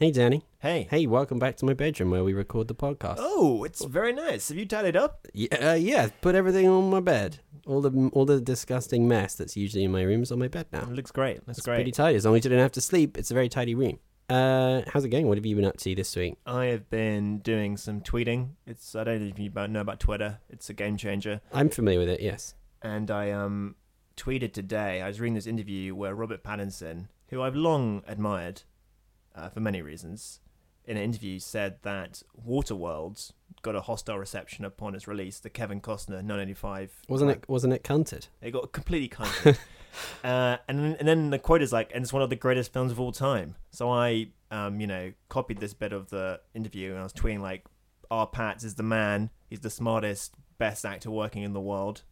Hey, Danny. Hey. Hey, welcome back to my bedroom where we record the podcast. Oh, it's very nice. Have you tidied up? Yeah, uh, yeah. Put everything on my bed. All the all the disgusting mess that's usually in my room is on my bed now. It looks great. Looks It's great. pretty tidy. As long as you don't have to sleep, it's a very tidy room. Uh, how's it going? What have you been up to this week? I have been doing some tweeting. It's I don't know if you know about Twitter. It's a game changer. I'm familiar with it. Yes. And I um tweeted today. I was reading this interview where Robert Pattinson, who I've long admired uh, for many reasons, in an interview said that Waterworld got a hostile reception upon its release. The Kevin Costner 985 Wasn't it? Wasn't it cunted? It got completely counted. uh, and then, and then the quote is like, and it's one of the greatest films of all time. So I, um, you know, copied this bit of the interview and I was tweeting like, "R. Pats is the man. He's the smartest, best actor working in the world."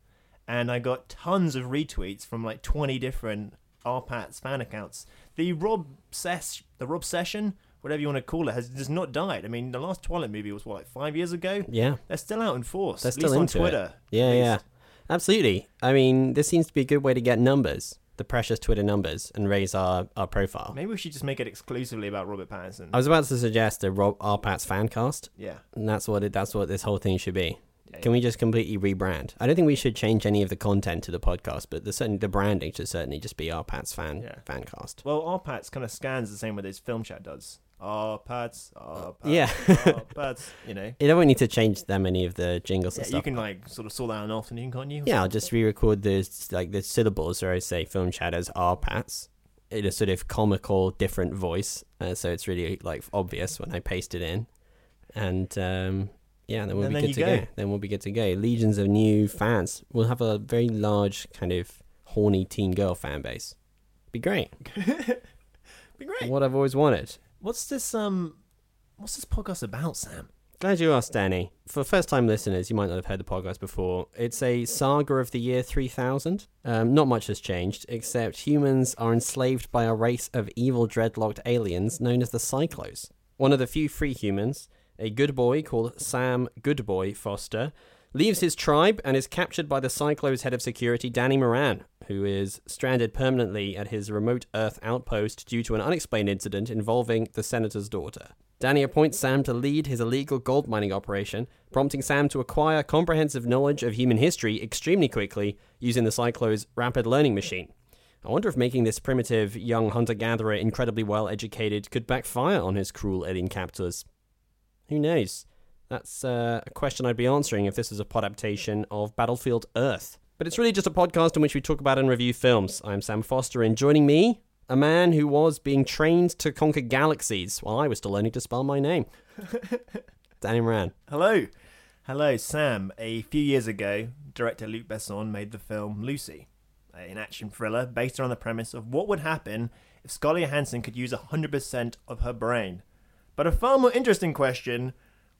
And I got tons of retweets from like twenty different R. Pats fan accounts. The Rob Ses, the Rob Session, whatever you want to call it, has just not died. I mean, the last Twilight movie was what, like five years ago. Yeah. They're still out in force. They're at still least on Twitter. it. Yeah, yeah. Absolutely. I mean, this seems to be a good way to get numbers, the precious Twitter numbers, and raise our, our profile. Maybe we should just make it exclusively about Robert Pattinson. I was about to suggest a Rob R. Pat's fan cast, yeah. and that's what it. That's what this whole thing should be. Can we just completely rebrand? I don't think we should change any of the content to the podcast, but the certain the branding should certainly just be our Pat's fan Yeah. fan cast. Well, Arpats kind of scans the same way this film chat does. Arpats, Arpats, Yeah. Arpats. You know, You don't need to change that many of the jingles yeah, and stuff. you can like sort of sort that out often, you can't you? Yeah, I'll just re-record the like the syllables where I say film chat as R Pats in a sort of comical different voice, uh, so it's really like obvious when I paste it in, and um, yeah, then we'll And be then good to go. go. Then we'll be good to go. Legions of new fans. We'll have a very large kind of horny teen girl fan base. Be great. Be great. What I've always wanted. What's this um? What's this podcast about, Sam? Glad you asked, Danny. For first time listeners, you might not have heard the podcast before. It's a saga of the year 3000. Um, not much has changed, except humans are enslaved by a race of evil dreadlocked aliens known as the Psychlos. One of the few free humans, a good boy called Sam Goodboy Foster, leaves his tribe and is captured by the Psychlos head of security, Danny Moran, who is stranded permanently at his remote Earth outpost due to an unexplained incident involving the senator's daughter. Danny appoints Sam to lead his illegal gold mining operation, prompting Sam to acquire comprehensive knowledge of human history extremely quickly using the Psychlo's rapid learning machine. I wonder if making this primitive young hunter gatherer incredibly well educated could backfire on his cruel alien captors. Who knows? That's uh, a question I'd be answering if this was a pod adaptation of Battlefield Earth. But it's really just a podcast in which we talk about and review films. I'm Sam Foster, and joining me, a man who was being trained to conquer galaxies while I was still learning to spell my name. Danny Moran. Hello, hello, Sam. A few years ago, director Luc Besson made the film Lucy, an action thriller based on the premise of what would happen if Scarlett Johansson could use 100% of her brain. But a far more interesting question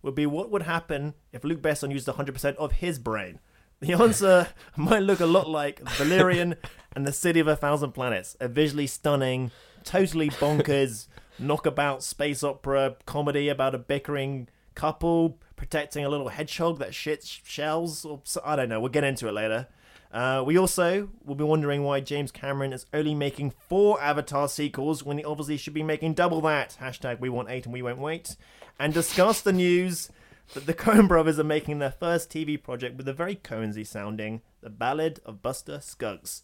would be what would happen if Luc Besson used 100% of his brain? The answer might look a lot like Valerian and the City of a Thousand Planets, a visually stunning, totally bonkers, knockabout space opera comedy about a bickering couple protecting a little hedgehog that shits shells. Or I don't know. We'll get into it later. Uh, we also will be wondering why James Cameron is only making four Avatar sequels when he obviously should be making double that. Hashtag we want eight and we won't wait. And discuss the news that the Coen brothers are making their first TV project with a very Coensy sounding The Ballad of Buster Scruggs.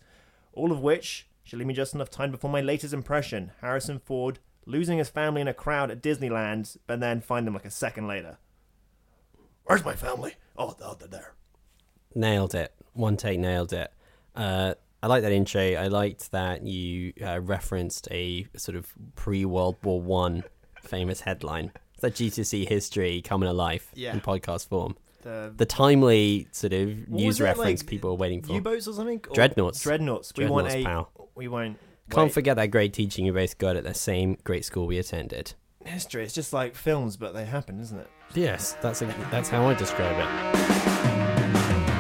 All of which Should leave me just enough time before my latest impression. Harrison Ford losing his family in a crowd at Disneyland, but then find them like a second later. Where's my family? Oh, oh they're there. Nailed it. One take, nailed it. Uh, I like that intro. I liked that you uh, referenced a sort of pre World War One famous headline. It's that GTC history coming to life Yeah. in podcast form. The, The timely sort of news reference like, people are waiting for. U-boats or something? Or- Dreadnoughts. Dreadnoughts. We want Dreadnoughts, a. pal. We won't. Can't wait. forget that great teaching you both got at the same great school we attended. history. It's just like films, but they happen, isn't it? Yes, that's a, that's how I describe it.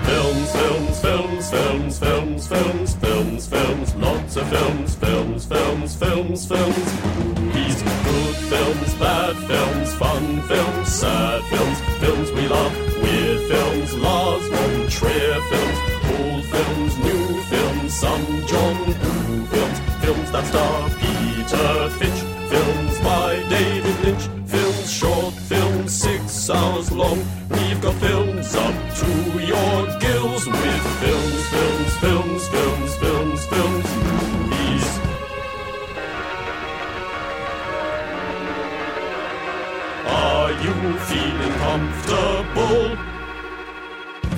Films, films, films, films, films, films, films, films, lots of films, films, films, films, films. Movies, good films, bad films, fun films, sad films, films we love, weird films, Lars von Trier films, old films, new films, some John Woo films, films that star Peter Finch, films by David Lynch, films short, films six hours long. We've got films up to your gills with films, films, films, films, films, films, movies. Are you feeling comfortable?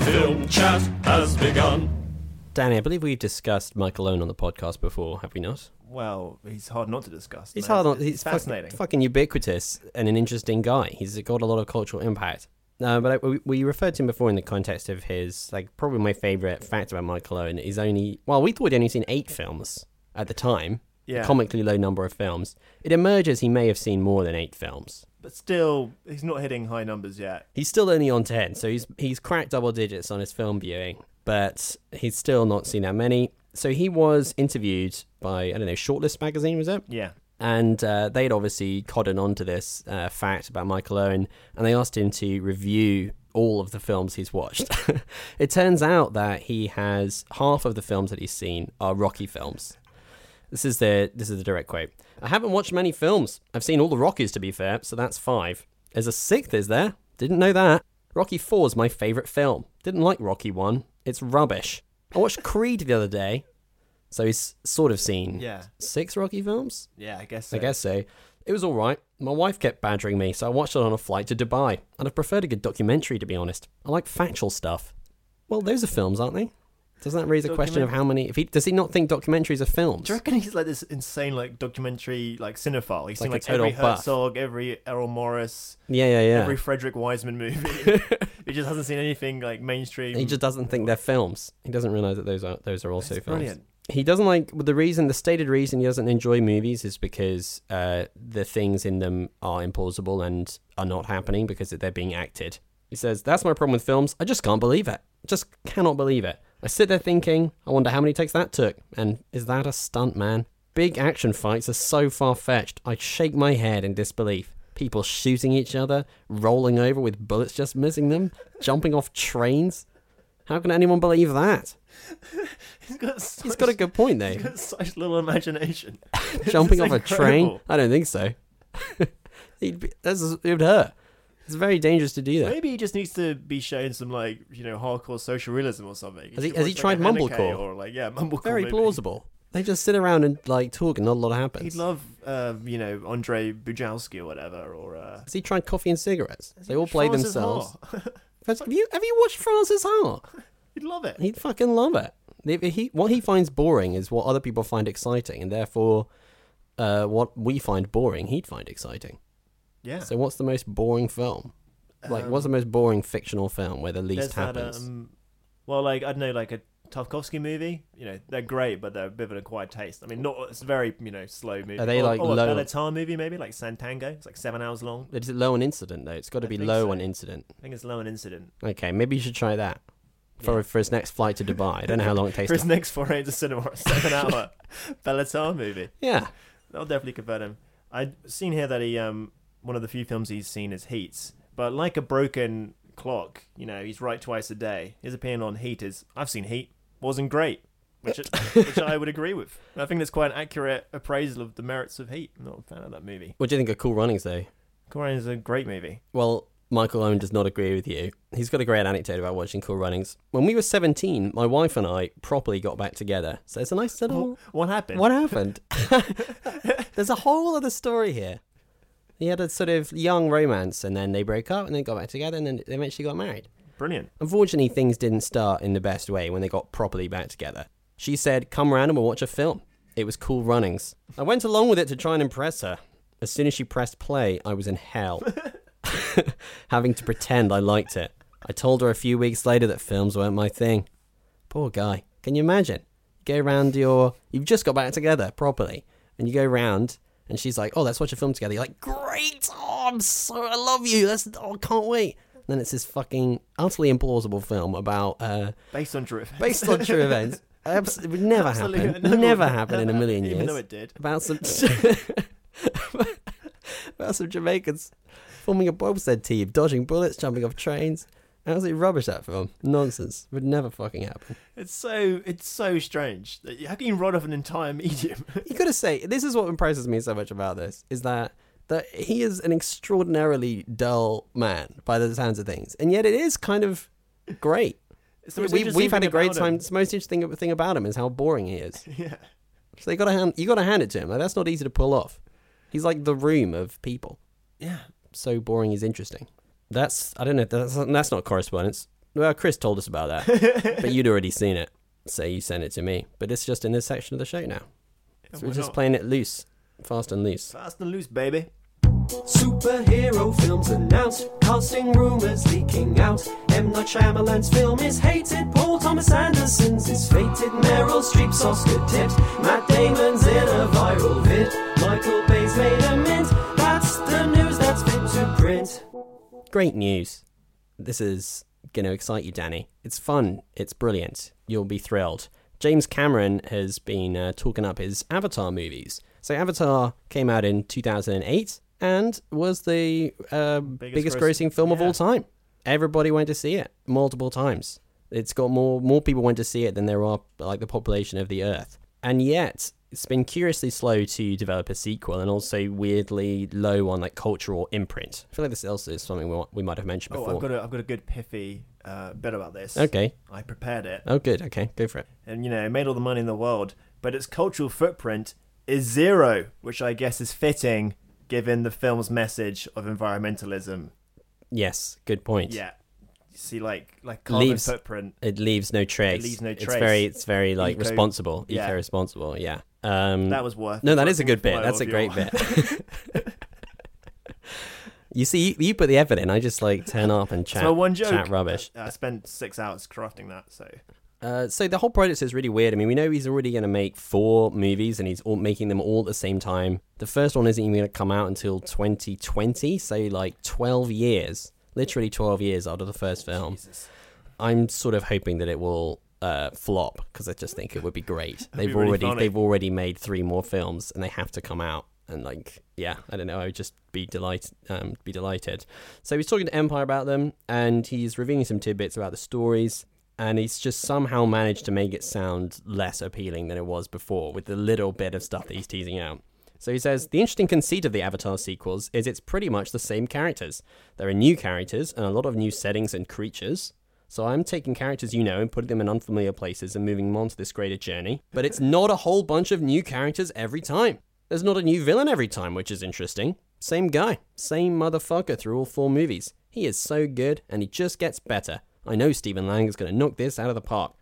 Film chat has begun. Danny, I believe we've discussed Michael Owen on the podcast before, have we not? Well, he's hard not to discuss. He's man. hard on. It's He's fascinating. Fucking, fucking ubiquitous and an interesting guy. He's got a lot of cultural impact. No, but I, we, we referred to him before in the context of his like probably my favorite fact about Michael Owen is only well we thought he'd only seen eight films at the time. Yeah. comically low number of films. It emerges he may have seen more than eight films. But still, he's not hitting high numbers yet. He's still only on ten, so he's he's cracked double digits on his film viewing, but he's still not seen that many. So he was interviewed by I don't know Shortlist magazine was it? Yeah. And uh, they'd obviously cottoned onto this uh, fact about Michael Owen, and they asked him to review all of the films he's watched. it turns out that he has half of the films that he's seen are Rocky films. This is the this is the direct quote. I haven't watched many films. I've seen all the Rockies to be fair, so that's five. There's a sixth, is there? Didn't know that. Rocky Four is my favorite film. Didn't like Rocky One. It's rubbish. I watched Creed the other day, so he's sort of seen Yeah. six Rocky films. Yeah, I guess so. I guess so. It was all right. My wife kept badgering me, so I watched it on a flight to Dubai. And I preferred a good documentary, to be honest. I like factual stuff. Well, those are films, aren't they? Doesn't that raise a question of how many? If he does he not think documentaries are films? Do you reckon he's like this insane, like documentary, like cinephile? He's Like seen like every buff. Herzog, every Errol Morris, yeah, yeah, yeah. every Frederick Wiseman movie. he just hasn't seen anything like mainstream. he just doesn't think they're films. He doesn't realize that those are those are also That's films. brilliant. He doesn't like the reason. The stated reason he doesn't enjoy movies is because uh, the things in them are implausible and are not happening because they're being acted. He says that's my problem with films. I just can't believe it. Just cannot believe it. I sit there thinking, I wonder how many takes that took, and is that a stunt, man? Big action fights are so far fetched. I shake my head in disbelief. People shooting each other, rolling over with bullets just missing them, jumping off trains. How can anyone believe that? he's got such, He's got a good point there. he's got such little imagination. Jumping off is a train? I don't think so. He'd be, that's, it would hurt. It's very dangerous to do that. Maybe he just needs to be shown some like you know hardcore social realism or something. Has he- has he tried like, mumblecore? Or like yeah, mumblecore. Very maybe. plausible. They just sit around and like talk, and not a lot happens. He'd love, uh, you know, Andrew Bujalski or whatever, or uh, Has he tried coffee and cigarettes? They all play themselves. Ha? Have you have you watched Frances Ha? He'd love it. He'd fucking love it. If he, what he finds boring is what other people find exciting, and therefore, uh, what we find boring, he'd find exciting. Yeah. So, what's the most boring film? Like, what's the most boring fictional film where the least There's that, happens? um, well, like I don't know, like a Tarkovsky movie. You know, they're great, but they're a bit of an acquired taste. I mean, not it's a very you know slow movie. Are they, or, like, or low- a Béla Tarr movie? Maybe like Satantango. It's like seven hours long. Is it low on incident though? It's got to be low so. on incident. I think it's low on incident. Okay, maybe you should try that for Yeah. for his next flight to Dubai. I don't know how long it takes. For his next foray into cinema, a seven-hour Béla Tarr movie. Yeah, That'll definitely convert him. I've seen here that he um one of the few films he's seen is Heat, but like a broken clock, you know, he's right twice a day. His opinion on Heat is I've seen Heat, wasn't great, which which I would agree with. And I think that's quite an accurate appraisal of the merits of Heat. I'm not a fan of that movie. what do you think of Cool Runnings though? Cool Runnings is a great movie. Well, Michael Owen does not agree with you. He's got a great anecdote about watching Cool Runnings. When we were 17, my wife and I properly got back together. So it's a nice little. What happened? What happened? There's a whole other story here. He had a sort of young romance, and then they broke up, and then got back together, and then they eventually got married. Brilliant. Unfortunately, things didn't start in the best way when they got properly back together. She said, Come round and we'll watch a film. It was Cool Runnings. I went along with it to try and impress her. As soon as she pressed play, I was in hell, having to pretend I liked it. I told her a few weeks later that films weren't my thing. Poor guy. Can you imagine? You go round your. You've just got back together properly, and you go round, and she's like, "Oh, let's watch a film together." You're like, "Great! Oh, I'm so I love you. Let's. Oh, I can't wait." And then it's this fucking utterly implausible film about uh, Based on true events. based on true events. Abs- it would never Absolutely happen. never Never happen in a million years. Even though it did. About some about some Jamaicans forming a bobsled team, dodging bullets, jumping off trains. Absolutely rubbish that film. Nonsense. Would never fucking happen. It's so it's so strange. that- How can you run off an entire medium? You gotta say, this is what impresses me so much about this, is that that he is an extraordinarily dull man by the sounds of things. And yet it is kind of great. It's the most we, we've had a great time. him. It's the most interesting thing about him is how boring he is. Yeah. So you gotta hand you gotta hand it to him. Like that's not easy to pull off. He's like the room of people. Yeah. So boring is interesting. That's I don't know. That's that's not correspondence. Well, Chris told us about that, but you'd already seen it, so you sent it to me. But it's just in this section of the show now. So we're just not? playing it loose, fast and loose. Fast and loose, baby. Superhero films announced, casting rumors leaking out. M. Night Shyamalan's film is hated, Paul Thomas Anderson's is fated, Meryl Streep's Oscar tipped, Matt Damon's in a viral vid, Michael Bay's made a mint. That's the news that's fit to print. Great news. This is going to excite you, Danny. It's fun. It's brilliant. You'll be thrilled. James Cameron has been uh, talking up his Avatar movies. So Avatar came out in 2008 and was the uh, biggest, Biggest grossing grossing- film of all time. Everybody went to see it multiple times. It's got more more people went to see it than there are like the population of the Earth. And yet, it's been curiously slow to develop a sequel, and also weirdly low on like cultural imprint. I feel like this also is something we, we might have mentioned before. Oh. I've got a I've got a good pithy uh, bit about this. Okay. I prepared it, Oh, good. Okay, go for it. and you know, it made all the money in the world, but its cultural footprint is zero, which I guess is fitting given the film's message of environmentalism. Yes, good point. Yeah. You see, like like carbon Leaves- footprint. It leaves no trace. leaves no It's very, it's very like Eco- responsible, yeah. eco-responsible. Yeah. Um, That was worth. no, that is a good bit. That's a great your- bit. you see, you, you put the effort in. I just like turn up and chat, my one joke. chat rubbish. I spent six hours crafting that, so Uh, so the whole project is really weird. I mean, we know he's already going to make four movies, and he's all making them all at the same time. The first one isn't even going to come out until 2020, so like 12 years, literally 12 years after the first film. Jesus. I'm sort of hoping that it will uh, flop because I just think it would be great. they've really already funny. they've already made three more films, and they have to come out. And like, yeah, I don't know. I would just be delighted. Um, be delighted. So he's talking to Empire about them, and he's revealing some tidbits about the stories. And he's just somehow managed to make it sound less appealing than it was before, with the little bit of stuff that he's teasing out. So he says the interesting conceit of the Avatar sequels is it's pretty much the same characters. There are new characters and a lot of new settings and creatures. So I'm taking characters you know and putting them in unfamiliar places and moving them on to this greater journey. But it's not a whole bunch of new characters every time. There's not a new villain every time, which is interesting. Same guy, same motherfucker through all four movies. He is so good and he just gets better. I know Stephen Lang is going to knock this out of the park.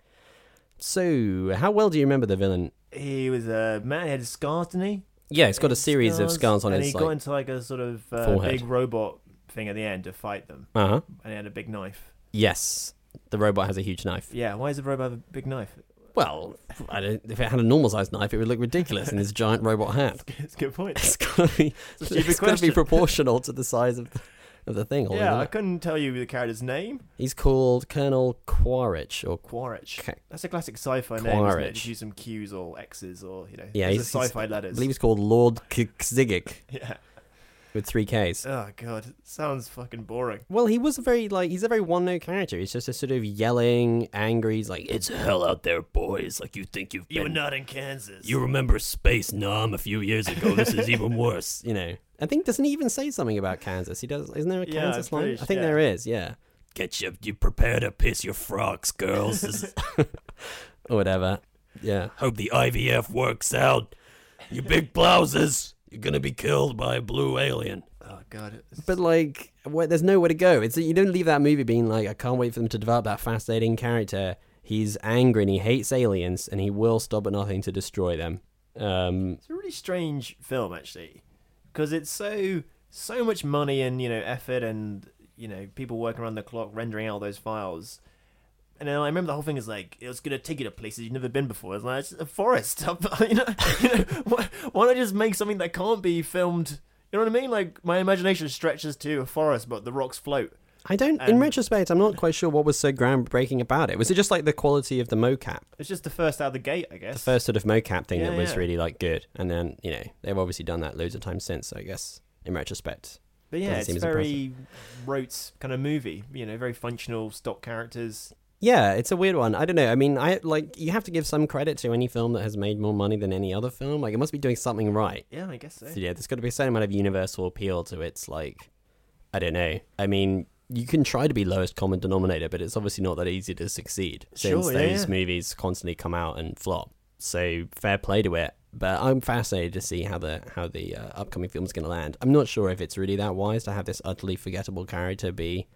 So, how well do you remember the villain? He was a man. He had scars, didn't he? Yeah, he's got a series of scars on and his And he got like. into like a sort of uh, big robot thing at the end to fight them, Uh huh. and he had a big knife. Yes, the robot has a huge knife. Yeah, why does the robot have a big knife? Well, I don't, if it had a normal sized knife, it would look ridiculous in this giant robot hat. It's a good point. It's gotta be, It's it's gotta be proportional to the size of the, of the thing. Yeah, I couldn't tell you the character's name. he's called Colonel Quaritch, or Quaritch. Okay. That's a classic sci-fi name, isn't it? Quaritch. Just use some Q's or X's or you know. Yeah, he's- sci-fi I letters. believe he's called Lord Kzigik, yeah, with three Ks. Oh god, sounds fucking boring. Well, he was a very like he's a very one note character. He's just a sort of yelling, angry. He's like, "It's hell out there, boys! Like you think you've You were been. not in Kansas. You remember Space Nam a few years ago? This is even worse." You know, I think doesn't he even say something about Kansas? He does. Isn't there a Yeah, Kansas line? pretty I think sure. there is. Yeah. Get you. You prepare to piss your frocks, girls. or whatever. Yeah. Hope the IVF works out. You big blouses. You're gonna be killed by a blue alien. oh god. it's- But like, where, there's nowhere to go. It's you don't leave that movie being like, I can't wait for them to develop that fascinating character. He's angry and he hates aliens, and he will stop at nothing to destroy them. Um, It's a really strange film actually, because it's so so much money and you know effort and you know people working around the clock rendering out those files. And then I remember the whole thing is like it was gonna take you to places you've never been before. It's like it's a forest. you know, you know why, why not just make something that can't be filmed? You know what I mean? Like my imagination stretches to a forest, but the rocks float. I don't. in retrospect, I'm not quite sure what was so groundbreaking about it. Was it just like the quality of the mocap, It's just the first out of the gate, I guess. the first sort of mocap thing Yeah, that was yeah. really like good? And then you know they've obviously done that loads of times since. So I guess in retrospect, But yeah, it's very rote kind of movie. You know, very functional stock characters. Yeah, it's a weird one. I don't know. I mean, I like you have to give some credit to any film that has made more money than any other film. Like it must be doing something right. Yeah, I guess so. So yeah, there's got to be a certain amount of universal appeal to its like I don't know. I mean, you can try to be lowest common denominator, but it's obviously not that easy to succeed since Sure, yeah, those yeah. movies constantly come out and flop. So fair play to it. But I'm fascinated to see how the how the uh, upcoming film's going to land. I'm not sure if it's really that wise to have this utterly forgettable character be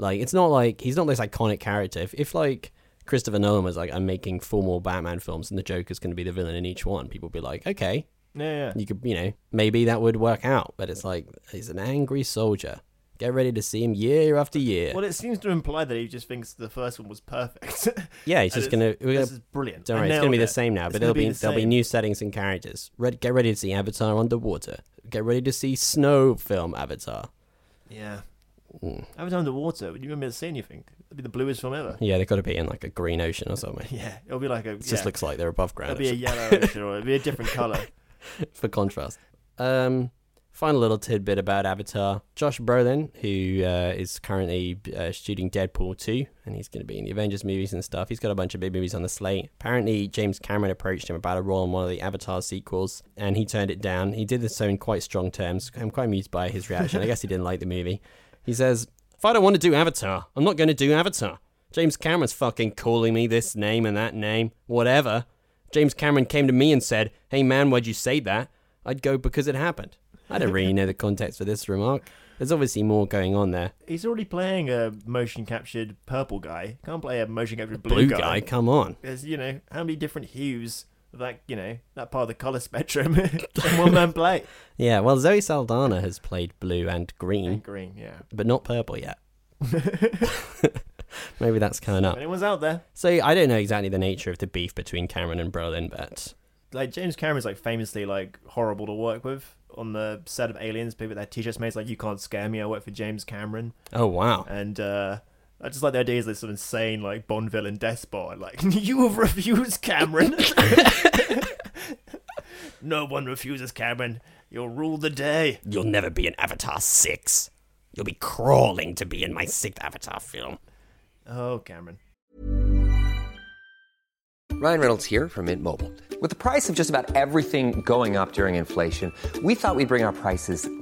like it's not like he's not this iconic character. If if like Christopher Nolan was like, I'm making four more Batman films and the Joker's going to be the villain in each one, people would be like, okay, Yeah, yeah. you could, you know, maybe that would work out. But it's like he's an angry soldier. Get ready to see him year after year. Well, it seems to imply that he just thinks the first one was perfect. yeah, he's just gonna. We're This gonna is brilliant. don't worry, it's gonna be nailed the same now. It's But there'll be, the there'll be new settings and characters. Red, get ready to see Avatar underwater. Get ready to see snow film Avatar. Yeah. Mm. Avatar Underwater. Would you remember to see anything? It'd be the bluest film ever. Yeah, they've got to be in like a green ocean or something. Yeah, it'll be like a. It just looks like they're above ground. It'll be a yellow ocean or it'll be a different color. for contrast. Um, final little tidbit about Avatar: Josh Brolin, who uh, is currently uh, shooting Deadpool 2, and he's going to be in the Avengers movies and stuff. He's got a bunch of big movies on the slate. Apparently, James Cameron approached him about a role in one of the Avatar sequels, and he turned it down. He did this so in quite strong terms. I'm quite amused by his reaction. I guess he didn't like the movie. He says, "If I don't want to do Avatar, I'm not going to do Avatar. James Cameron's fucking calling me this name and that name, whatever." James Cameron came to me and said, Hey man, why'd you say that? I'd go because it happened. I don't really know the context for this remark. There's obviously more going on there. He's already playing a motion captured purple guy. Can't play a motion captured Blue, blue, guy, come on. There's, you know, how many different hues that, you know, that part of the color spectrum can one man play? Yeah, well, Zoe Saldana has played blue and green, And green, yeah. but not purple yet. Maybe that's coming up. anyone's out there, So I don't know exactly the nature of the beef between Cameron and Brolin, but like James Cameron's like famously like horrible to work with on the set of Aliens. People with their t-shirts made like you can't scare me. I work for James Cameron, oh wow. and uh, I just like the idea is this sort of insane like Bond villain despot. Like you have refused Cameron. no one refuses Cameron. You'll rule the day. You'll never be in Avatar 6. You'll be crawling to be in my sixth Avatar film. Oh, Cameron. Ryan Reynolds here from Mint Mobile. With the price of just about everything going up during inflation, we thought we'd bring our prices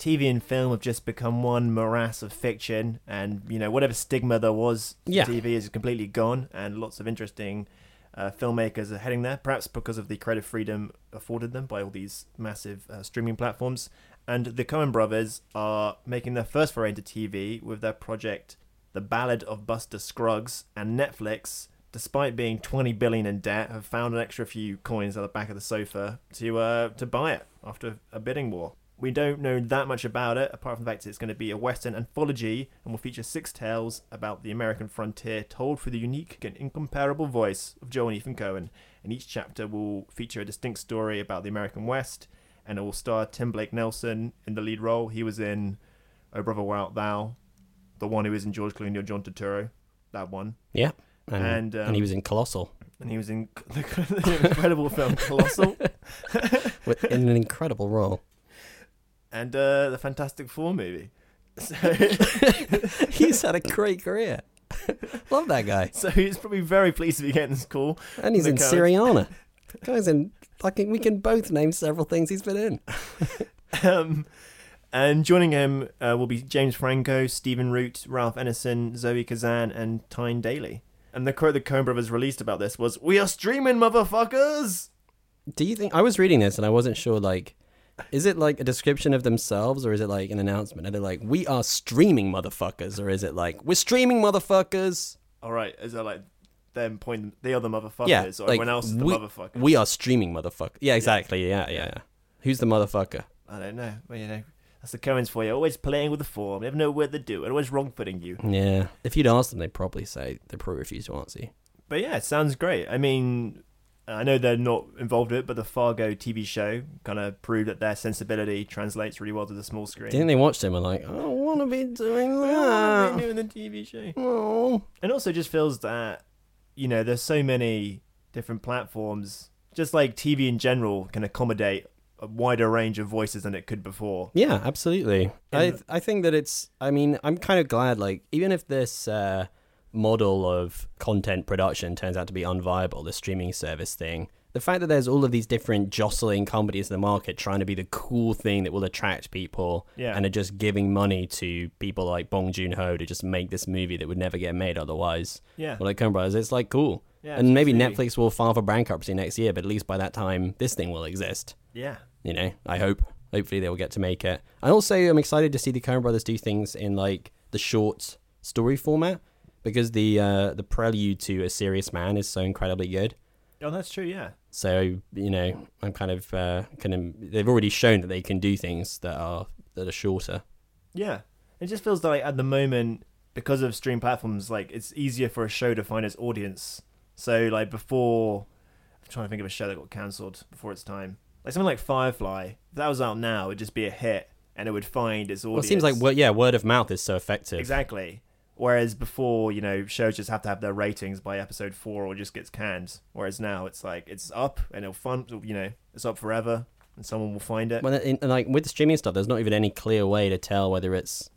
TV and film have just become one morass of fiction, and you know whatever stigma there was Yeah. TV is completely gone, and lots of interesting uh, filmmakers are heading there. Perhaps because of the creative freedom afforded them by all these massive uh, streaming platforms. And the Coen Brothers are making their first foray into TV with their project, The Ballad of Buster Scruggs, and Netflix despite being 20 billion in debt, have found an extra few coins at the back of the sofa to uh, to buy it after a bidding war. We don't know that much about it, apart from the fact that it's going to be a Western anthology and will feature six tales about the American frontier told through the unique and incomparable voice of Joel and Ethan Coen. And each chapter will feature a distinct story about the American West, and it will star Tim Blake Nelson in the lead role. He was in Oh Brother Where Art Thou, the one who is in George Clooney or John Turturro, that one. Yeah. And, And, um, and he was in Colossal And he was in the, the incredible film Colossal in an incredible role. And uh, the Fantastic Four movie. So, He's had a great career. Love that guy. so he's probably very pleased to be getting this call. And he's in. Syriana. Guy's in. Like we can both name several things he's been in. Um, and joining him uh, will be James Franco, Stephen Root, Ralph Ineson, Zoe Kazan, and Tyne Daly. And the quote the Coen brothers released about this was, "We are streaming, motherfuckers." Do you think I was reading this and I wasn't sure? Like, is it like a description of themselves or is it like an announcement? Are they like, "We are streaming, motherfuckers," or is it like, "We're streaming, motherfuckers"? All right, is that like them pointing? They are the motherfuckers, yeah, or like everyone else is the we, motherfucker. We are streaming, motherfucker. Yeah, exactly. Yeah, yeah, yeah. Who's the motherfucker? I don't know. Well, you know, that's the Coens for you. Always playing with the form. Never know what they do. And always wrong footing you. Yeah. If you'd ask them, they'd probably say they'd probably refuse to answer you. But yeah, it sounds great. I mean, I know they're not involved with it, but the Fargo TV show kind of proved that their sensibility translates really well to the small screen. Didn't they watch them and like, I don't want to be doing that. doing the TV show. Oh. And also just feels that, you know, there's so many different platforms. Just like TV in general can accommodate a wider range of voices than it could before. Yeah, absolutely. I And- I think that it's. I mean, I'm kind of glad. Like, even if this uh, model of content production turns out to be unviable, the streaming service thing, the fact that there's all of these different jostling companies in the market trying to be the cool thing that will attract people, Yeah. and are just giving money to people like Bong Joon Ho to just make this movie that would never get made otherwise. Yeah. Well, like Coen Brothers, it's like cool. Yeah, and maybe absolutely. Netflix will file for bankruptcy next year, but at least by that time, this thing will exist Yeah. you know i hope hopefully they'll get to make it i also am excited to see the Coen brothers do things in like the short story format because the uh the prelude to a serious man is so incredibly good Oh, that's true, yeah. so you know i'm kind of uh kind of they've already shown that they can do things that are that are shorter Yeah. It just feels like at the moment, because of stream platforms, like it's easier for a show to find its audience. So like before I'm trying to think of a show that got cancelled before its time. Like something like Firefly, if that was out now, it'd just be a hit and it would find its audience. well it seems like yeah word of mouth is so effective Exactly. Whereas before, you know, shows just have to have their ratings by episode four or just gets canned. Whereas now it's like it's up and it'll fun you know, it's up forever and someone will find it. Well, in, like with the streaming stuff, there's not even any clear way to tell whether it's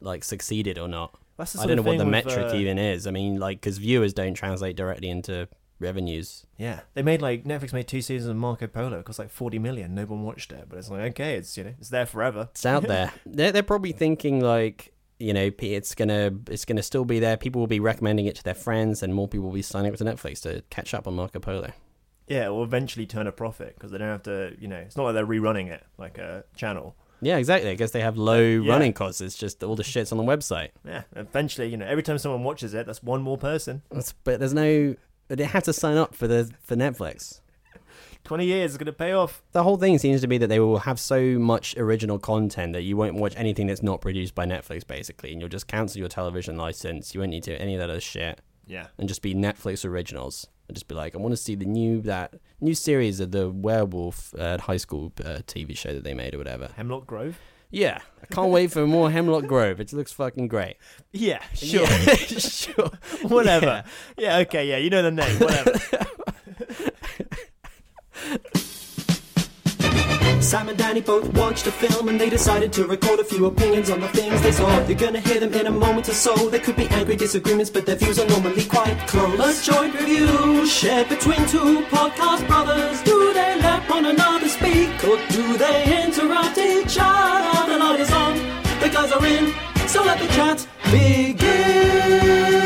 like succeeded or not. That's the I don't know what the with, metric uh, even is. I mean, like because viewers don't translate directly into revenues. Yeah, they made like Netflix made two seasons of Marco Polo. It cost like forty million. No one watched it, but it's like okay, it's you know it's there forever. It's out there. they're they're probably thinking like you know it's gonna it's gonna still be there. People will be recommending it to their friends, and more people will be signing up to Netflix to catch up on Marco Polo. Yeah, it will eventually turn a profit because they don't have to. You know, it's not like they're rerunning it like a channel. Yeah, exactly. I guess they have low Yeah. running costs. It's just all the shit's on the website. Yeah, eventually, you know, every time someone watches it, that's one more person. That's, but there's no. They have to sign up for the for Netflix. Twenty years is gonna pay off. The whole thing seems to be that they will have so much original content that you won't watch anything that's not produced by Netflix, basically, and you'll just cancel your television license. You won't need to any of that other shit, Yeah, and just be Netflix originals. And just be like, I want to see the new that new series of the werewolf uh, high school uh, TV show that they made or whatever. Hemlock Grove. Yeah, I can't wait for more Hemlock Grove. It looks fucking great. Yeah, sure, Yeah, sure, whatever. Yeah. okay, yeah, you know the name, whatever. Sam and Danny both watched a film and they decided to record a few opinions on the things they saw. You're gonna hear them in a moment or so. There could be angry disagreements, but their views are normally quite close. A joint review shared between two podcast brothers. Do they let one another speak or do they interrupt each other? The light is on, the guys are in, so let the chat begin.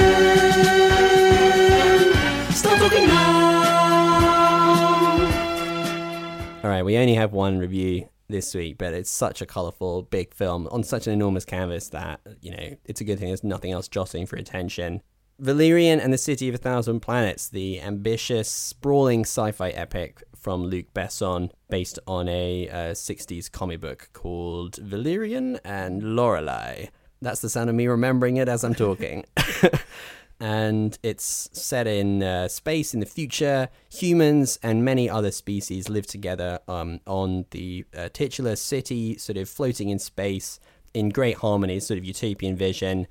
We only have one review this week, but it's such a colorful, big film on such an enormous canvas that, you know, it's a good thing there's nothing else jostling for attention. Valerian and the City of a Thousand Planets, the ambitious, sprawling sci fi epic from Luc Besson based on a uh, 60s comic book called Valerian and Laureline. That's the sound of me remembering it as I'm talking. and it's set in uh, space in the future. Humans and many other species live together um, on the uh, titular city, sort of floating in space in great harmony, sort of utopian vision.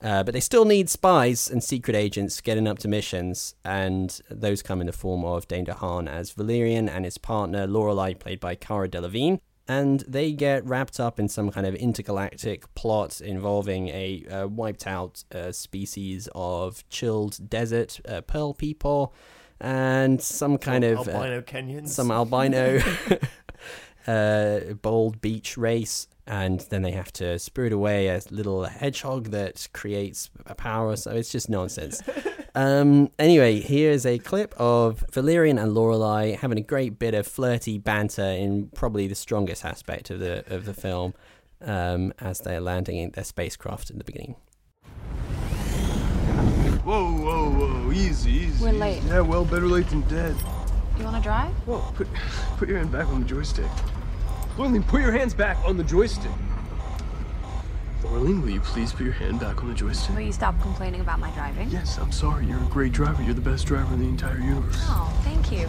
Uh, but they still need spies and secret agents getting up to missions, and those come in the form of Dane DeHaan as Valerian and his partner Laureline, played by Cara Delevingne. And they get wrapped up in some kind of intergalactic plot involving a uh, wiped out uh, species of chilled desert uh, pearl people and some kind of uh, albino Kenyans. some albino uh, bold beach race, and then they have to spirit away a little hedgehog that creates a power. So it's just nonsense. um, anyway, here's a clip of Valerian and Laureline having a great bit of flirty banter in probably the strongest aspect of the of the film um, as they're landing in their spacecraft in the beginning. Whoa, whoa, whoa, easy, easy. We're late. Yeah, well, better late than dead. You want to drive? Whoa, put, put your hand back on the joystick. Laureline, put your hands back on the joystick. Laureline, will you please put your hand back on the joystick? Will you stop complaining about my driving? Yes, I'm sorry. You're a great driver. You're the best driver in the entire universe. Oh, thank you.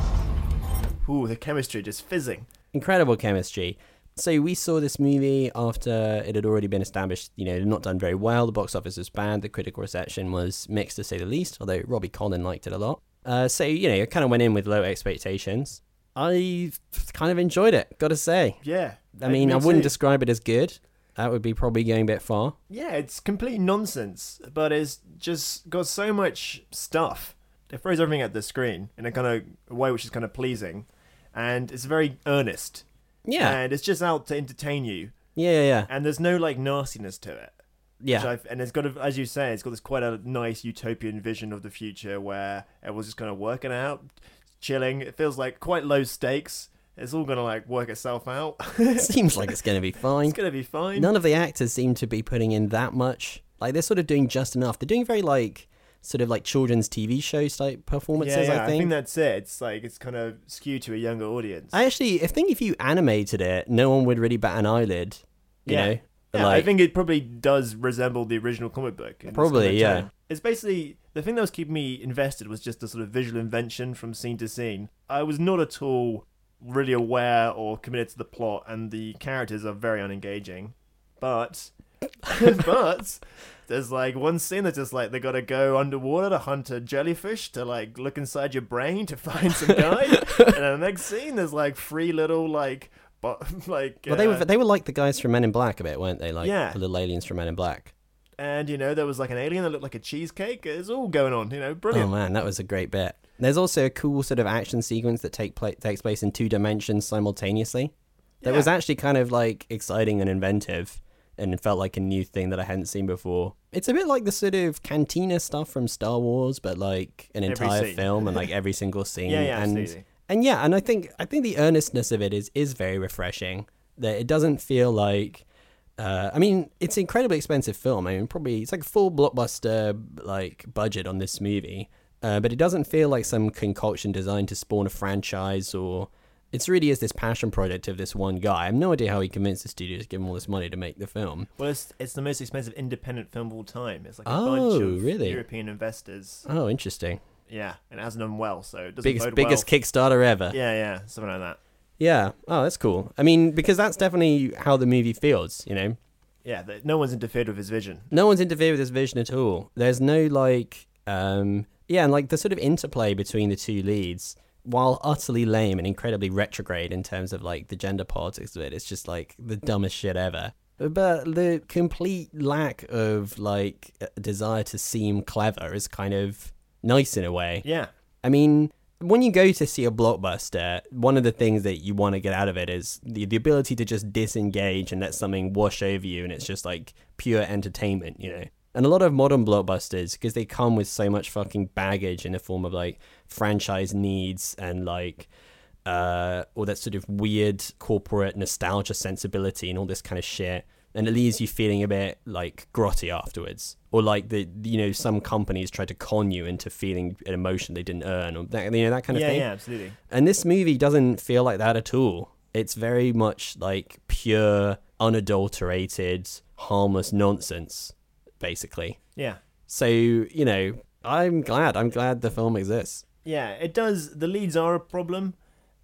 Ooh, the chemistry just fizzing. incredible chemistry. So we saw this movie after it had already been established, you know, it had not done very well. The box office was bad. The critical reception was mixed, to say the least, although Robbie Collin liked it a lot. Uh, so, you know, I kind of went in with low expectations. I kind of enjoyed it, got to say. Yeah. I mean, I wouldn't too. describe it as good. That would be probably going a bit far. Yeah, it's complete nonsense, but it's just got so much stuff. It throws everything at the screen in a kind of way which is kind of pleasing, and it's very earnest. Yeah. and it's just out to entertain you, Yeah, yeah, yeah. and there's no like nastiness to it. Yeah. And it's got, a, as you say, it's got this quite a nice utopian vision of the future where everyone's just kind of working out, chilling. It feels like quite low stakes. It's all gonna like work itself out. Seems like it's going to be fine. it's gonna be fine. None of the actors seem to be putting in that much. Like they're sort of doing just enough. They're doing very like sort of like children's TV show type performances. yeah, yeah, I think. that's it. It's like it's kind of skewed to a younger audience. I actually, I think if you animated it, no one would really bat an eyelid. You yeah. know, Yeah, I think it probably does resemble the original comic book. Probably, yeah. tone. It's basically the thing that was keeping me invested was just the sort of visual invention from scene to scene. I was not at all really aware or committed to the plot, and the characters are very unengaging. But, but there's like one scene that's just like they got to go underwater to hunt a jellyfish to like look inside your brain to find some guy, and then the next scene there's like three little like. But like well, they were uh, they were like the guys from Men in Black a bit, weren't they? Like Yeah. the little aliens from Men in Black. And you know there was like an alien that looked like a cheesecake. It's all going on, you know, brilliant. Oh man, that was a great bit. There's also a cool sort of action sequence that take pla- takes place in two dimensions simultaneously. That was actually kind of like exciting and inventive, and it felt like a new thing that I hadn't seen before. It's a bit like the sort of cantina stuff from Star Wars, but like an entire film and like every single scene. Yeah, yeah, and absolutely. and yeah, and I think I think the earnestness of it is is very refreshing. That it doesn't feel like. Uh, I mean, it's an incredibly expensive film. I mean, probably it's like a full blockbuster like budget on this movie, uh, but it doesn't feel like some concoction designed to spawn a franchise or. It really is this passion project of this one guy. I have no idea how he convinced the studio to give him all this money to make the film. Well, it's it's the most expensive independent film of all time. It's like a Oh, bunch of really? European investors. Oh, interesting. Yeah, and it hasn't done well, so it doesn't Biggest bode biggest well. Kickstarter ever. Yeah, yeah, something like that. Yeah. Oh, that's cool. I mean, because that's definitely how the movie feels. You know, Yeah, that no one's interfered with his vision. no one's interfered with his vision at all. There's no like, um, yeah, and like the sort of interplay between the two leads, while utterly lame and incredibly retrograde in terms of like the gender politics of it, it's just like the dumbest shit ever. But the complete lack of like a desire to seem clever is kind of nice in a way. Yeah, I mean, when you go to see a blockbuster, one of the things that you want to get out of it is the, the ability to just disengage and let something wash over you, and it's just like pure entertainment, you know? And a lot of modern blockbusters, because they come with so much fucking baggage in the form of like franchise needs and like uh, all that sort of weird corporate nostalgia sensibility and all this kind of shit. And it leaves you feeling a bit like grotty afterwards, or like the you know some companies try to con you into feeling an emotion they didn't earn, or that you know that kind of yeah, thing. yeah, absolutely. And this movie doesn't feel like that at all. It's very much like pure, unadulterated, harmless nonsense, basically. Yeah. So, you know, I'm glad. I'm glad the film exists. Yeah, it does. The leads are a problem,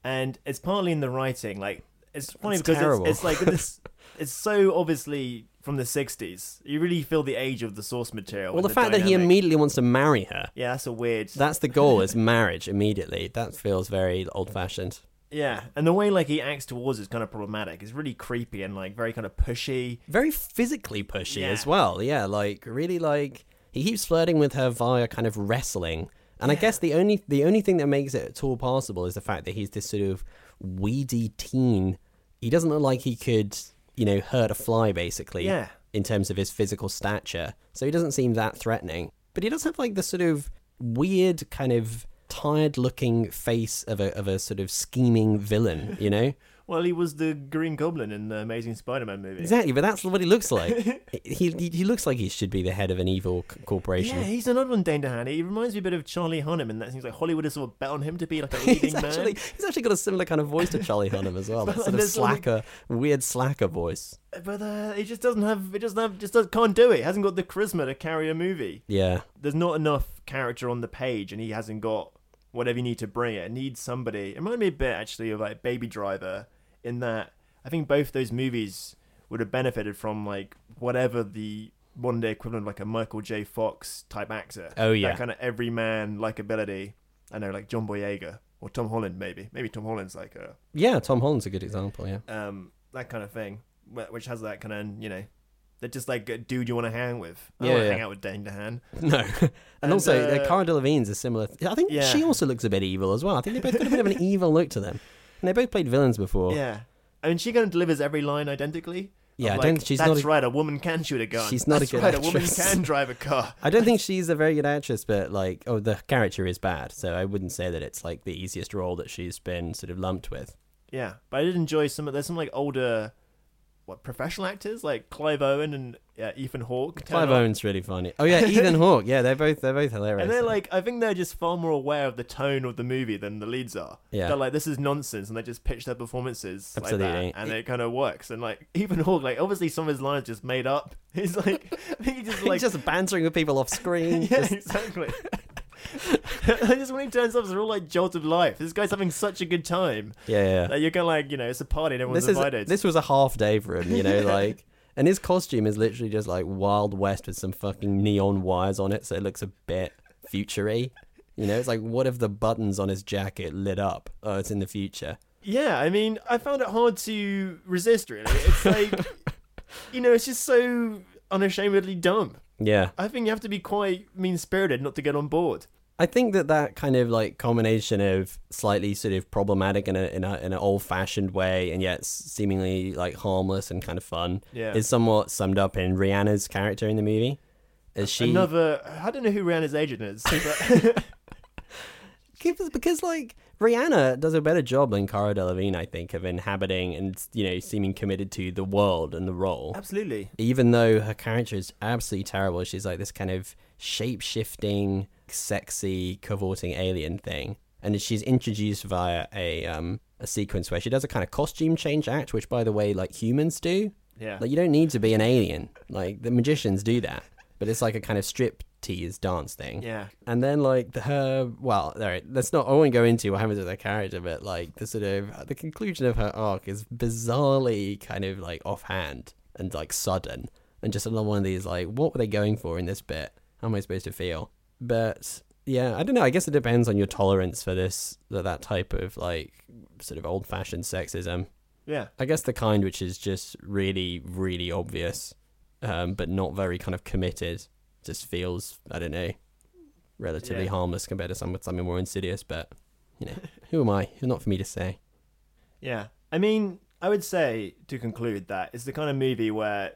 and it's partly in the writing. Like, it's funny It's because it's, it's like this. it's so obviously from the '60s. You really feel the age of the source material. Well, and the fact that he immediately wants to marry her. Yeah, that's a weird. That's the goal, is marriage immediately. That feels very old fashioned. Yeah, and the way like he acts towards is kind of problematic. It's really creepy and like very kind of pushy. Very physically pushy Yeah. as well. Yeah, like really like he keeps flirting with her via kind of wrestling. And I guess the only the only thing that makes it at all possible is the fact that he's this sort of weedy teen. He doesn't look like he could, you know, hurt a fly basically. Yeah. In terms of his physical stature. So he doesn't seem that threatening. But he does have like the sort of weird kind of tired looking face of a of a sort of scheming villain, you know? Well, he was the Green Goblin in the Amazing Spider-Man movie. Exactly, but that's what he looks like. he, he he looks like he should be the head of an evil c- corporation. Yeah, he's another one, Dane DeHaan. He reminds me a bit of Charlie Hunnam, and that seems like Hollywood has sort of bet on him to be like a leading he's man. actually he's actually got a similar kind of voice to Charlie Hunnam as well. That sort of slacker, weird slacker voice. But uh, he just doesn't have. It doesn't have. Just does, can't do it. He hasn't got the charisma to carry a movie. Yeah, There's not enough character on the page, and he hasn't got whatever you need to bring it. It needs somebody. It reminded me a bit actually of like Baby Driver, in that I think both those movies would have benefited from like whatever the modern day equivalent of like a Michael J. Fox type actor. Oh, yeah. that kind of everyman likability. I know, like John Boyega or Tom Holland, maybe. Maybe Tom Holland's like a yeah. Tom Holland's a good example. Yeah, um, that kind of thing, which has that kind of you know, they're just like dude you want to hang with. I Yeah, want to yeah. hang out with Dane DeHaan. no, and, And, also uh, uh, Cara Delevingne's a similar. I think Yeah. she also looks a bit evil as well. I think they both got a bit of an evil look to them, and they both played villains before. Yeah, I mean, she kind of delivers every line identically. Yeah, Of I don't- like, she's That's not a- right. A woman can shoot a gun. She's not a That's good right, A woman can drive a car. I don't think she's a very good actress, but like, oh, the character is bad, so I wouldn't say that it's like the easiest role that she's been sort of lumped with. Yeah, but I did enjoy some. There's some like older, what professional actors like Clive Owen and uh, Ethan Hawke. Clive up. Owen's really funny. Oh yeah, Ethan Hawke. Yeah, they're both they're both hilarious. And they're like, I think they're just far more aware of the tone of the movie than the leads are. Yeah. They're like, this is nonsense, and they just pitch their performances like Absolutely. that, and it kind of works. And like, Ethan Hawke, like, obviously some of his lines just made up. He's like, he just like, He's just bantering with people off screen. yeah, just- exactly. I just when he turns up, they're all like jolt of life. This guy's having such a good time. yeah, yeah. That you're kind of like, you know, it's a party and everyone's This is invited. this was a half day for him, you know, like. And his costume is literally just like Wild West with some fucking neon wires on it, so it looks a bit futury. You know, it's like what if the buttons on his jacket lit up? Oh, it's in the future. Yeah, I mean, I found it hard to resist. Really, it's like, you know, it's just so unashamedly dumb. Yeah. I think you have to be quite mean spirited not to get on board. I think that that kind of like combination of slightly sort of problematic in a in a in an old fashioned way and yet seemingly like harmless and kind of fun Yeah. is somewhat summed up in Rihanna's character in the movie. Is she Another, I don't know who Rihanna's agent is. But because, because like Rihanna does a better job than Cara Delevingne, I think, of inhabiting and you know seeming committed to the world and the role. absolutely. Even though her character is absolutely terrible, she's like this kind of shape shifting, sexy, cavorting alien thing, and she's introduced via a um a sequence where she does a kind of costume change act, which by the way, like humans do. Yeah. Like you don't need to be an alien. Like the magicians do that, but it's like a kind of strip tease dance thing. Yeah. And then like the, her, well, all right, let's not. I won't go into what happens with her character, but like the sort of the conclusion of her arc is bizarrely kind of like offhand and like sudden, and just another one of these like, what were they going for in this bit? How am I supposed to feel? But yeah, I don't know. I guess it depends on your tolerance for this that that type of like sort of old fashioned sexism. Yeah. I guess the kind which is just really, really obvious, um, but not very kind of committed. Just feels, I don't know, relatively Yeah. harmless compared to some something more insidious. But you know, who am I? Not for me to say. Yeah. I mean, I would say to conclude that it's the kind of movie where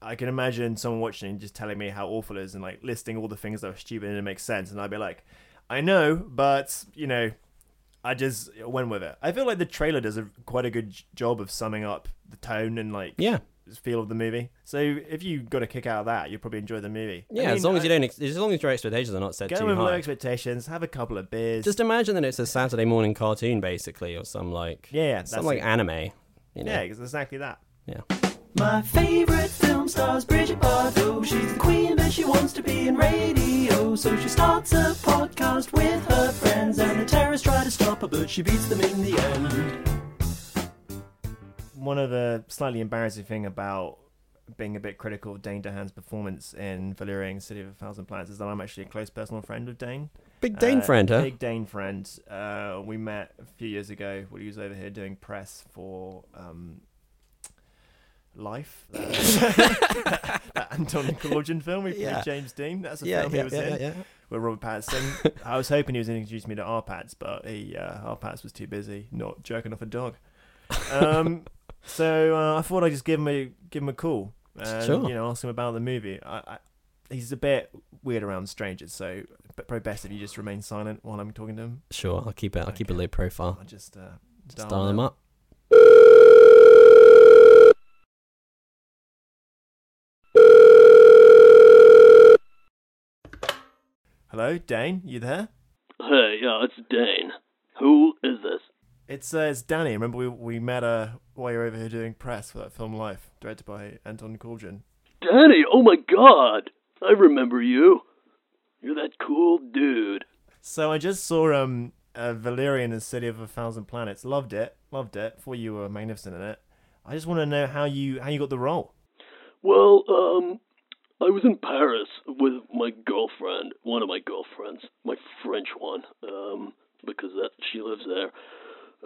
I can imagine someone watching and just telling me how awful it is and like listing all the things that are stupid and it makes sense, and I'd be like, I know, but you know, I just went with it. I feel like the trailer does a quite a good j- job of summing up the tone and like Yeah, feel of the movie. So if you got a kick out of that, you'll probably enjoy the movie. I Yeah, mean, as long as you don't, ex- as long as your expectations are not set go too with low high. expectations, have a couple of beers. Just imagine that it's a Saturday morning cartoon, basically, or some like Yeah, some that's like it. anime. You know? yeah, it's exactly that. yeah. My favorite film stars Bridget Bardot. She's the queen, but she wants to be in radio. So she starts a podcast with her friends, and the terrorists try to stop her, but she beats them in the end. One of the slightly embarrassing thing about being a bit critical of Dane DeHaan's performance in Valerian City of a Thousand Planets is that I'm actually a close personal friend of Dane. Big Dane Uh, friend, huh? Big Dane friend. Uh, we met a few years ago when he was over here doing press for um, Life. that Anton Courage film with Yeah. James Dean. That's a Yeah, film yeah, he was in yeah, yeah. with Robert Pattinson. I was hoping he was going to introduce me to RPattz, but he uh, RPattz was too busy not jerking off a dog. Um, so uh, I thought I'd just give him a give him a call and Sure. you know ask him about the movie. I, I, he's a bit weird around strangers, so probably best if you just remain silent while I'm talking to him. Sure, I'll keep it. I'll keep a low profile. I'll just uh, dial dial them now. up. Hello, Dane. You there? Hey, yeah, it's Dane. Who is this? It's uh, it's Danny. Remember we we met uh while you were over here doing press for that film Life, directed by Anton Courage. Danny, oh my god! I remember you. You're that cool dude. So I just saw um uh, Valerian and City of a Thousand Planets. Loved it. Loved it. Thought you were magnificent in it. I just want to know how you how you got the role. Well, um, I was in Paris with my girlfriend, one of my girlfriends, my French one, um, because that she lives there.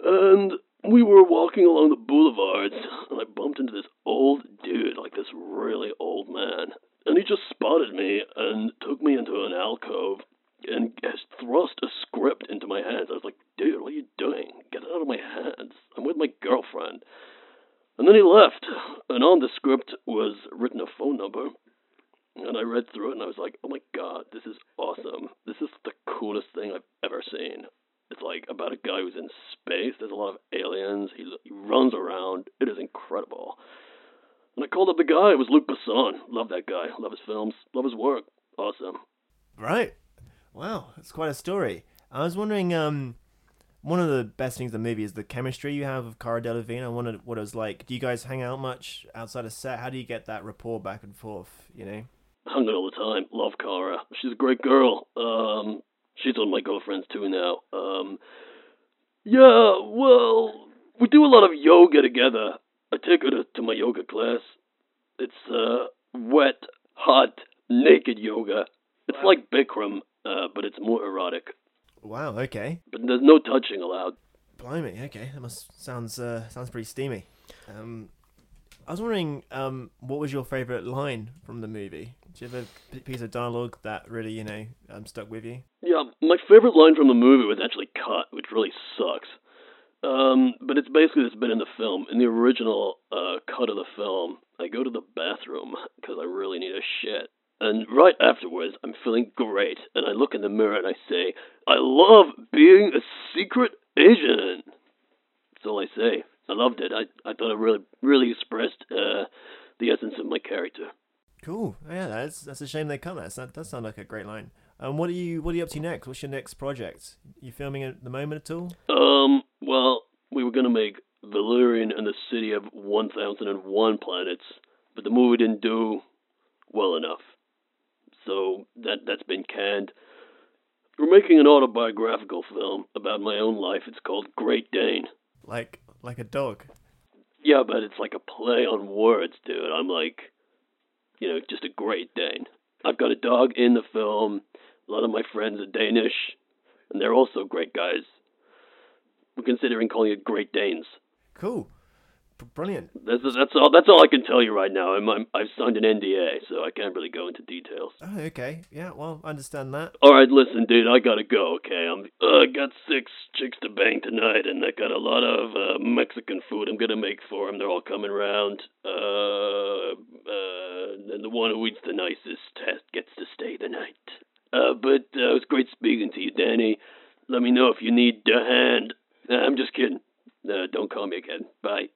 And we were walking along the boulevards, and I bumped into this old dude, like this really old man. And he just spotted me and took me into an alcove and thrust a script into my hands. I was like, dude, what are you doing? Get it out of my hands. I'm with my girlfriend. And then he left, and on the script was written a phone number. And I read through it, and I was like, oh my god, this is awesome. This is the coolest thing I've ever seen. It's like about a guy who's in space. There's a lot of aliens. He, he runs around. It is incredible. And I called up the guy. It was Luc Besson. Love that guy. Love his films. Love his work. Awesome. Right. Wow, that's quite a story. I was wondering, um, one of the best things in the movie is the chemistry you have with Cara Delevingne. I wondered what it was like. Do you guys hang out much outside of set? How do you get that rapport back and forth? You know. hung out all the time. Love Cara. She's a great girl. Um, she's one of my girlfriends too now. Um, yeah, well, we do a lot of yoga together. I take her to, to my yoga class. It's uh, wet, hot, naked yoga. It's like Bikram, uh, but it's more erotic. Wow. Okay. But there's no touching allowed. Blimey. Okay. That must sounds uh, sounds pretty steamy. Um, I was wondering, um, what was your favorite line from the movie? Do you have a piece of dialogue that really, you know, um, stuck with you? Yeah, my favorite line from the movie was actually cut, which really sucks. Um, but it's basically this bit in the film. In the original uh, cut of the film, I go to the bathroom because I really need a shit. And right afterwards, I'm feeling great. And I look in the mirror and I say, I love being a secret agent. That's all I say. I loved it. I, I thought it really, really expressed uh, the essence of my character. Cool. Yeah, that's that's a shame they cut that. That does sound like a great line. Um, what are you what are you up to next? What's your next project? You filming at the moment at all? Um, well, we were gonna make Valerian and the City of 1001 Planets, but the movie didn't do well enough. So that that's been canned. We're making an autobiographical film about my own life. It's called Great Dane. Like like a dog. Yeah, but it's like a play on words, dude. I'm like, you know, just a Great Dane. I've got a dog in the film. A lot of my friends are Danish, and they're also great guys. We're considering calling it Great Danes. Cool. Brilliant. That's that's all. That's all I can tell you right now. I'm, I'm I've signed an NDA, so I can't really go into details. Oh, okay. Yeah, well, I understand that. All right, listen, dude. I gotta go. Okay, I'm. Uh, I got six chicks to bang tonight, and I got a lot of uh, Mexican food I'm gonna make for them. They're all coming round. Uh, uh, and the one who eats the nicest test gets to stay the night. Uh, but uh, it was great speaking to you, Danny. Let me know if you need a hand. Uh, I'm just kidding. Uh, don't call me again. Bye.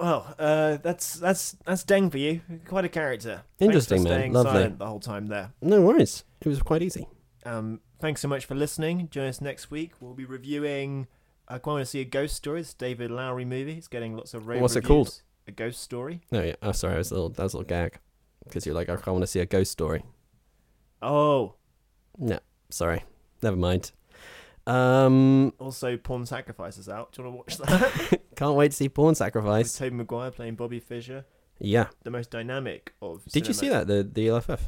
Well, uh, that's that's that's Dane for you. Quite a character. Thanks Interesting, for man. staying Lovely. silent the whole time there. No worries. It was quite easy. Um, thanks so much for listening. Join us next week. We'll be reviewing. I quite want to see a ghost story. It's David Lowery movie. It's getting lots of rave What's it reviews. called? A ghost story. No, yeah. Oh, sorry. I was a little. That was a little gag because you're like, I want to see a ghost story. Oh, No, sorry. Never mind. Um, also Pawn Sacrifice's out. Do you want to watch that? Can't wait to see Pawn Sacrifice. Tobey Maguire playing Bobby Fischer, Yeah. the most dynamic of. Did you see that the the LFF?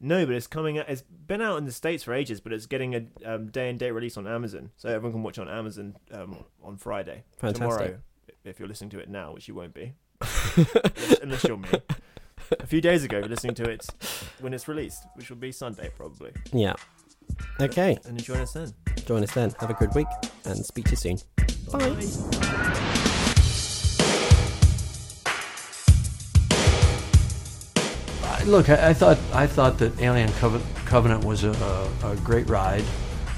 No, but it's coming out. It's been out in the states for ages, but it's getting a um, day and date release on Amazon, so everyone can watch on Amazon um, on Friday. Fantastic. Tomorrow, if you're listening to it now, which you won't be, unless, unless you're me. A few days ago, you're listening to it when it's released, which will be Sunday probably. Yeah. Okay. And join us then. Join us then. Have a good week and speak to you soon. Bye. I- Look, I, I thought I thought that Alien Coven- Covenant was a, a, a great ride.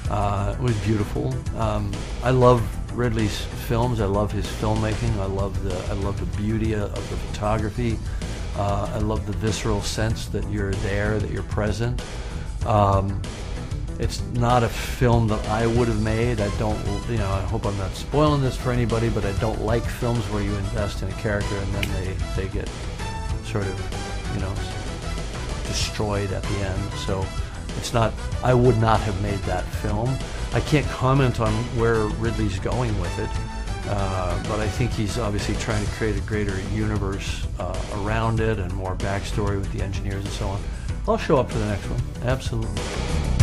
Uh, it was beautiful. Um, I love Ridley's films. I love his filmmaking. I love the I love the beauty of the photography. Uh, I love the visceral sense that you're there, that you're present. Um, it's not a film that I would have made. I don't, you know, I hope I'm not spoiling this for anybody, but I don't like films where you invest in a character and then they, they get sort of, you know, destroyed at the end. So it's not, I would not have made that film. I can't comment on where Ridley's going with it, uh, but I think he's obviously trying to create a greater universe uh, around it and more backstory with the engineers and so on. I'll show up for the next one. Absolutely.